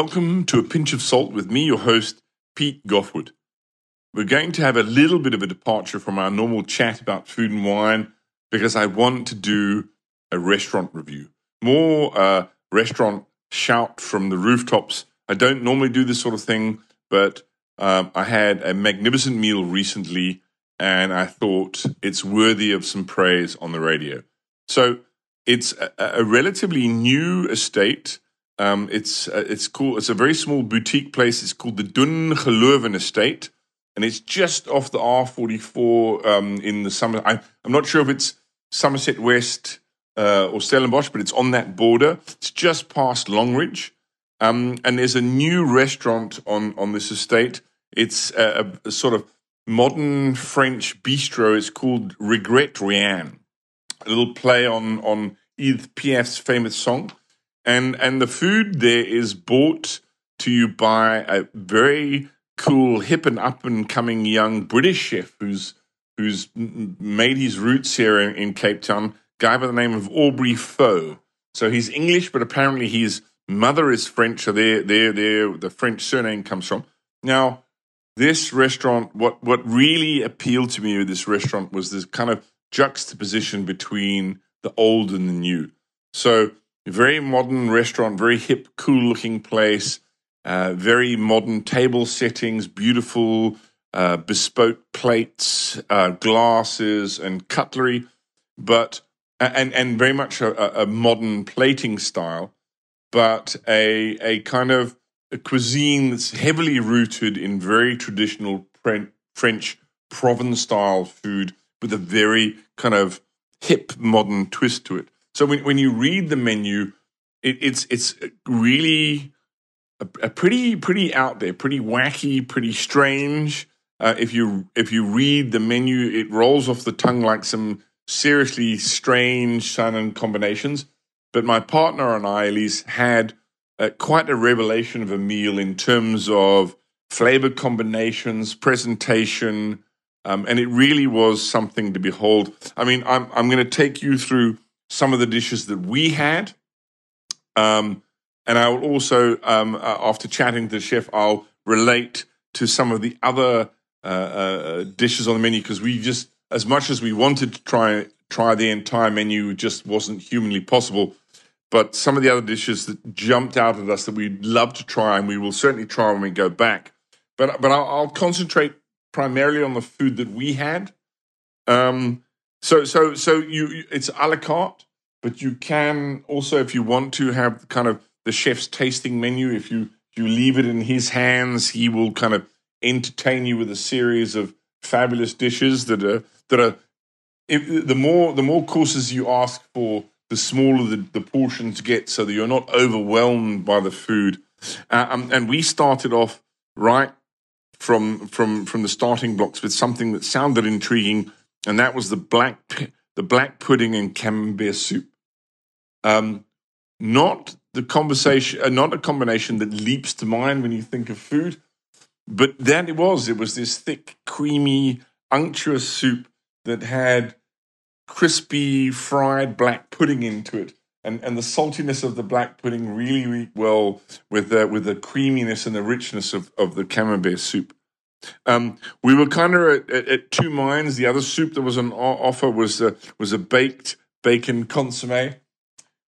Welcome to A Pinch of Salt with me, your host, Pete Goffwood. We're going to have a little bit of a departure from our normal chat about food and wine because I want to do a restaurant review. More uh, restaurant shout from the rooftops. I don't normally do this sort of thing, but um, I had a magnificent meal recently and I thought it's worthy of some praise on the radio. So it's a, a relatively new estate. Um, it's uh, it's cool. It's a very small boutique place. It's called the Dun Geloven Estate, and it's just off the R44 um, in the summer. I, I'm not sure if it's Somerset West uh, or Stellenbosch, but it's on that border. It's just past Longridge, um, and there's a new restaurant on on this estate. It's a, a, sort of modern French bistro. It's called Regret Rien, a little play on on Edith Piaf's famous song, and and the food there is brought to you by a very cool, hip and up and coming young British chef who's who's made his roots here in, in Cape Town. Guy by the name of Aubrey Foe. So he's English, but apparently his mother is French. So there, there, there, the French surname comes from. Now, this restaurant, what what really appealed to me with this restaurant was this kind of juxtaposition between the old and the new. So, very modern restaurant, very hip, cool looking place, uh, very modern table settings, beautiful uh, bespoke plates, uh, glasses, and cutlery, but and and very much a, a modern plating style, but a a kind of a cuisine that's heavily rooted in very traditional French Provence style food with a very kind of hip modern twist to it. So when, when you read the menu, it, it's it's really a, a, pretty pretty out there, pretty wacky, pretty strange. Uh, if you if you read the menu, it rolls off the tongue like some seriously strange sounding combinations. But my partner and I, Elise, had uh, quite a revelation of a meal in terms of flavor combinations, presentation, um, and it really was something to behold. I mean, I'm I'm going to take you through some of the dishes that we had, um, and I will also, um, uh, after chatting to the chef, I'll relate to some of the other uh, uh, dishes on the menu because we just, as much as we wanted to try try the entire menu, just wasn't humanly possible. But some of the other dishes that jumped out at us that we'd love to try, and we will certainly try when we go back. But but I'll, I'll concentrate primarily on the food that we had. Um, so so so you it's a la carte, but you can also, if you want to, have kind of the chef's tasting menu. If you you leave it in his hands, he will kind of entertain you with a series of fabulous dishes that are that are. If, the more the more courses you ask for, the smaller the, the portions get so that you're not overwhelmed by the food. Uh, um, and we started off right from from from the starting blocks with something that sounded intriguing, and that was the black the black pudding and camembert soup. Um, not the conversation, uh, not a combination that leaps to mind when you think of food, but then it was. It was this thick, creamy, unctuous soup that had crispy fried black pudding into it. And, and the saltiness of the black pudding really, really well with the, with the creaminess and the richness of, of the camembert soup. Um, we were kind of at, at, at, two minds. The other soup that was on offer was a, was a baked bacon consomme,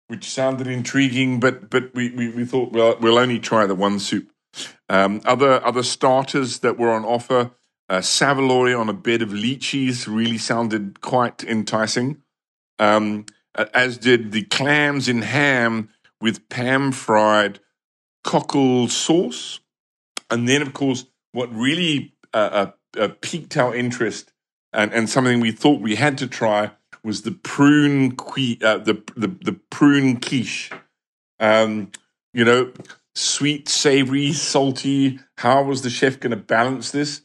which sounded intriguing, but but we, we, we thought well we'll only try the one soup. Um, other other starters that were on offer uh, saveloy on a bed of lychees really sounded quite enticing, um, as did the clams in ham with pan fried cockle sauce. And then, of course, what really uh, uh, uh, piqued our interest and, and something we thought we had to try was the prune uh, the, the the prune quiche. Um, you know, sweet, savory, salty. How was the chef going to balance this?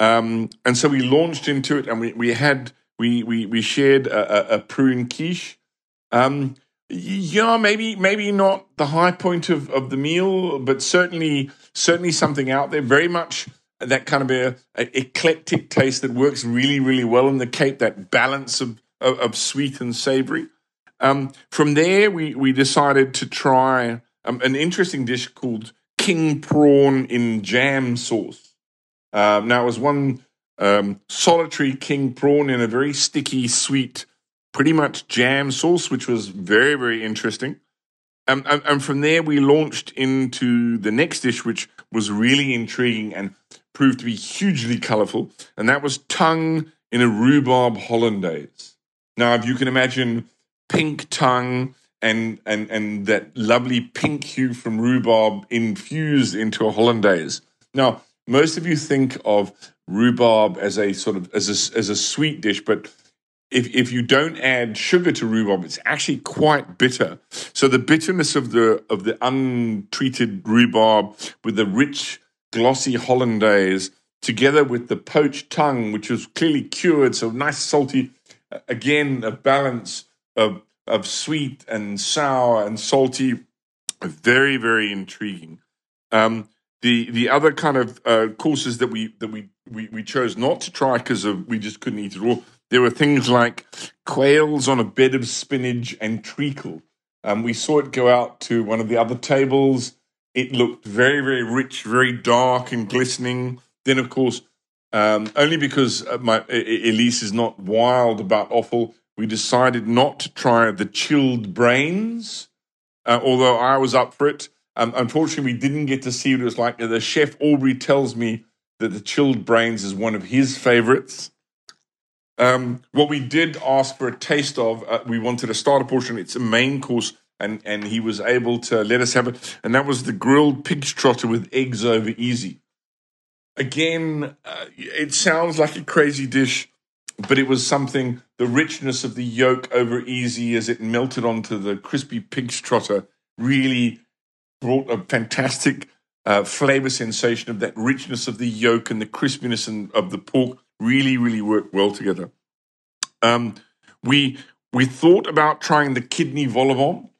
Um, and so we launched into it, and we, we had we we we shared a, a, a prune quiche. Um, yeah, maybe maybe not the high point of, of the meal, but certainly certainly something out there. Very much that kind of a, a eclectic taste that works really really well in the Cape. That balance of of, of sweet and savory. Um, from there, we we decided to try um, an interesting dish called king prawn in jam sauce. Um, now, it was one um, solitary king prawn in a very sticky, sweet, pretty much jam sauce, which was very, very interesting. Um, and, and from there, we launched into the next dish, which was really intriguing and proved to be hugely colorful. And that was tongue in a rhubarb hollandaise. Now, if you can imagine pink tongue and and and that lovely pink hue from rhubarb infused into a hollandaise. Now, most of you think of rhubarb as a sort of as a, as a sweet dish, but if if you don't add sugar to rhubarb, it's actually quite bitter. So the bitterness of the of the untreated rhubarb with the rich glossy hollandaise together with the poached tongue, which was clearly cured, so nice salty. Again, a balance of of sweet and sour and salty. Very, very intriguing. Um, the the other kind of uh, courses that we that we we, we chose not to try because we just couldn't eat it all. There were things like quails on a bed of spinach and treacle. Um, we saw it go out to one of the other tables. It looked very, very rich, very dark and glistening. Then, of course, um, only because uh, my Elise is not wild about offal, we decided not to try the chilled brains, uh, although I was up for it. Um, unfortunately, we didn't get to see what it was like. The chef Aubrey tells me that the chilled brains is one of his favorites. Um, what we did ask for a taste of, uh, we wanted a starter portion. It's a main course, and and he was able to let us have it, and that was the grilled pig's trotter with eggs over easy. Again, uh, it sounds like a crazy dish but it was something the richness of the yolk over easy as it melted onto the crispy pig's trotter really brought a fantastic uh, flavor sensation of that richness of the yolk and the crispiness and, of the pork really really work well together um, we we thought about trying the kidney vol au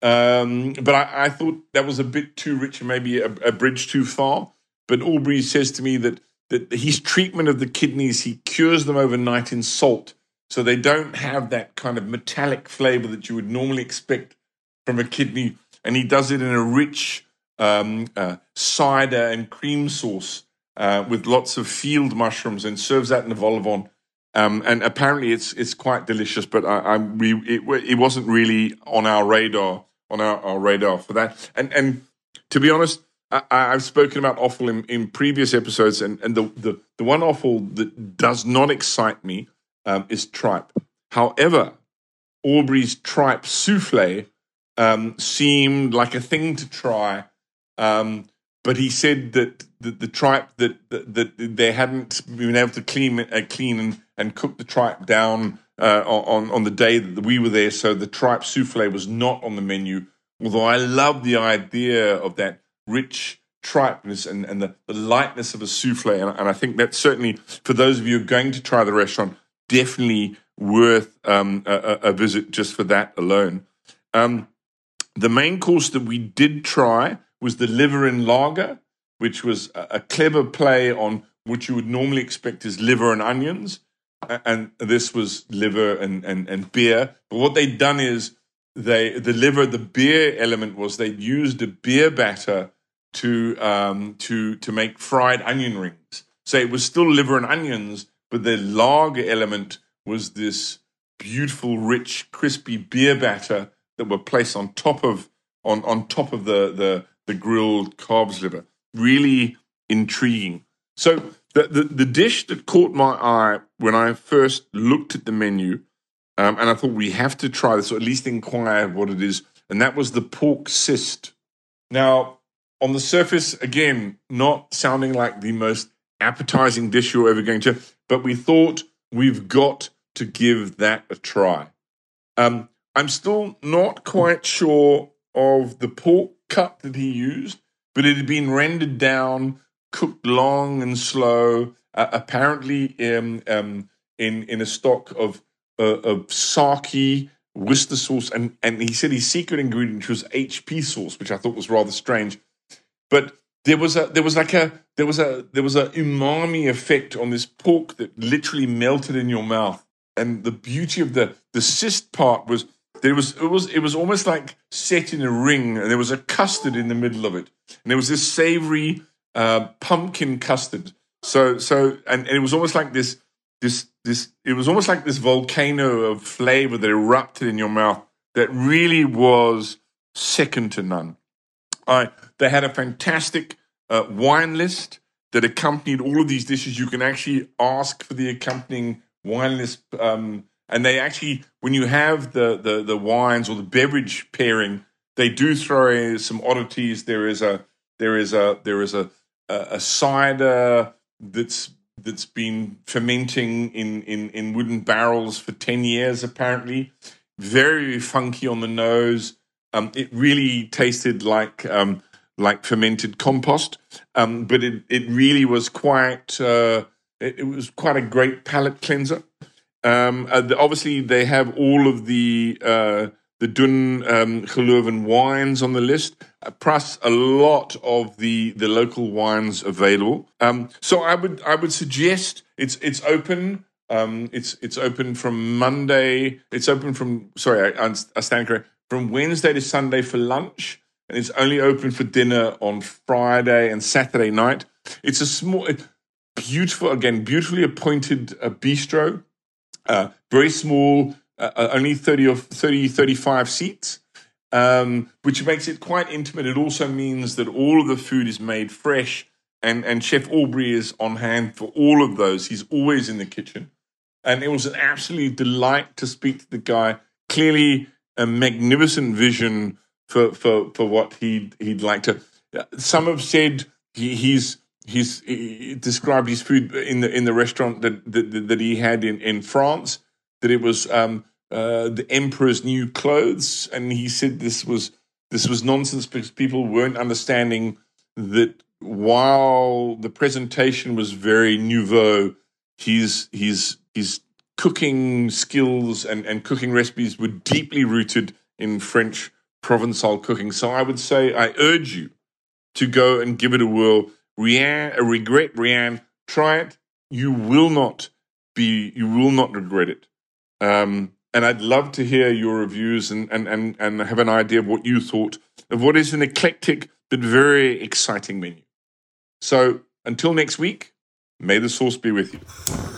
um, but I, I, thought that was a bit too rich and maybe a, a bridge too far but aubrey says to me that that his treatment of the kidneys, he cures them overnight in salt. So they don't have that kind of metallic flavor that you would normally expect from a kidney. And he does it in a rich um, uh, cider and cream sauce uh, with lots of field mushrooms and serves that in a vol au vent. Um, and apparently it's it's quite delicious, but I, I we, it, it wasn't really on our radar on our, our radar for that. And and to be honest, I, have spoken about offal in, in previous episodes, and, and the, the, the one offal that does not excite me um, is tripe. However, Aubrey's tripe souffle um, seemed like a thing to try, um, but he said that the, the tripe that, that, that they hadn't been able to clean uh, clean and, and cook the tripe down uh, on on the day that we were there, so the tripe souffle was not on the menu. Although I love the idea of that rich tripeness and, and the, the lightness of a souffle. And, and, I think that's certainly, for those of you going to try the restaurant, definitely worth um, a, a, visit just for that alone. Um, the main course that we did try was the liver and lager, which was a, clever play on what you would normally expect is liver and onions. And this was liver and, and, and beer. But what they'd done is they the liver, the beer element was they'd used a beer batter to um, to to make fried onion rings. So it was still liver and onions, but the lager element was this beautiful, rich, crispy beer batter that were placed on top of on on top of the the, the grilled calves liver. Really intriguing. So the, the, the dish that caught my eye when I first looked at the menu, um, and I thought we have to try this or at least inquire what it is, and that was the pork cyst. Now, on the surface, again, not sounding like the most appetizing dish you're ever going to, but we thought we've got to give that a try. Um, I'm still not quite sure of the pork cut that he used, but it had been rendered down, cooked long and slow, uh, apparently um, um, in in a stock of uh, of sake, Worcester sauce, and and he said his secret ingredient was HP sauce, which I thought was rather strange. But there was a there was like a there was a there was a umami effect on this pork that literally melted in your mouth. And the beauty of the the cyst part was there was it was it was almost like set in a ring, and there was a custard in the middle of it, and there was this savory uh, pumpkin custard. So so and, and it was almost like this this this it was almost like this volcano of flavor that erupted in your mouth that really was second to none. I they had a fantastic uh, wine list that accompanied all of these dishes. You can actually ask for the accompanying wine list, um, and they actually, when you have the, the the wines or the beverage pairing, they do throw in some oddities. There is a there is a there is a a, a cider that's that's been fermenting in, in, in wooden barrels for 10 years, apparently. Very funky on the nose. Um, it really tasted like um, like fermented compost, um, but it, it really was quite uh, it, it, was quite a great palate cleanser. Um, uh, obviously, they have all of the uh, the Dun um, wines on the list, uh, plus a lot of the the local wines available. Um, so I would I would suggest it's it's open. Um, it's it's open from Monday. It's open from sorry, I, I stand correct from Wednesday to Sunday for lunch and it's only open for dinner on Friday and Saturday night. It's a small, beautiful, again, beautifully appointed uh, bistro, uh, very small, uh, uh, only 30 or 30, 35 seats, um, which makes it quite intimate. It also means that all of the food is made fresh, and, and Chef Aubrey is on hand for all of those. He's always in the kitchen. And it was an absolute delight to speak to the guy. Clearly, a magnificent vision for for for what he'd he'd like to. Some have said he, he's he's he described his food in the in the restaurant that that, that he had in in France that it was um, uh, the emperor's new clothes, and he said this was this was nonsense because people weren't understanding that while the presentation was very nouveau, his his his cooking skills and, and cooking recipes were deeply rooted in French Provençal cooking. So I would say I urge you to go and give it a whirl. Rien, a regret, Rien. Try it. You will not be. You will not regret it. Um, and I'd love to hear your reviews and, and, and, and have an idea of what you thought of what is an eclectic but very exciting menu. So until next week, may the sauce be with you.